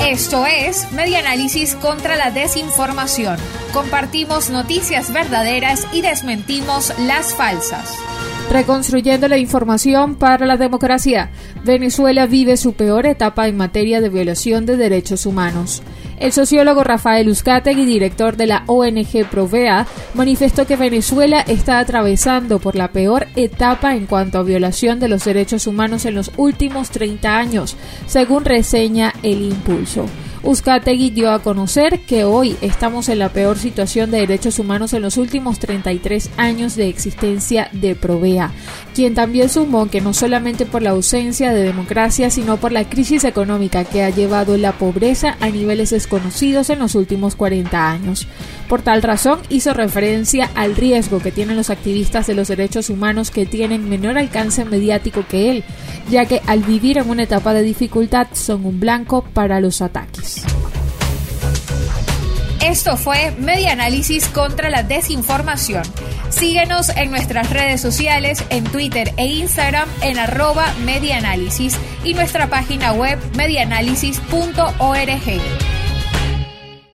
Esto es Media Análisis contra la Desinformación. Compartimos noticias verdaderas y desmentimos las falsas. Reconstruyendo la información para la democracia, Venezuela vive su peor etapa en materia de violación de derechos humanos. El sociólogo Rafael Uzcategui, director de la ONG Provea, manifestó que Venezuela está atravesando por la peor etapa en cuanto a violación de los derechos humanos en los últimos 30 años, según reseña El Impulso. Uzcategui dio a conocer que hoy estamos en la peor situación de derechos humanos en los últimos 33 años de existencia de Provea, quien también sumó que no solamente por la ausencia de democracia, sino por la crisis económica que ha llevado la pobreza a niveles desconocidos en los últimos 40 años. Por tal razón, hizo referencia al riesgo que tienen los activistas de los derechos humanos que tienen menor alcance mediático que él, ya que al vivir en una etapa de dificultad son un blanco para los ataques. Esto fue Media Análisis contra la Desinformación. Síguenos en nuestras redes sociales, en Twitter e Instagram en arroba y nuestra página web medianálisis.org.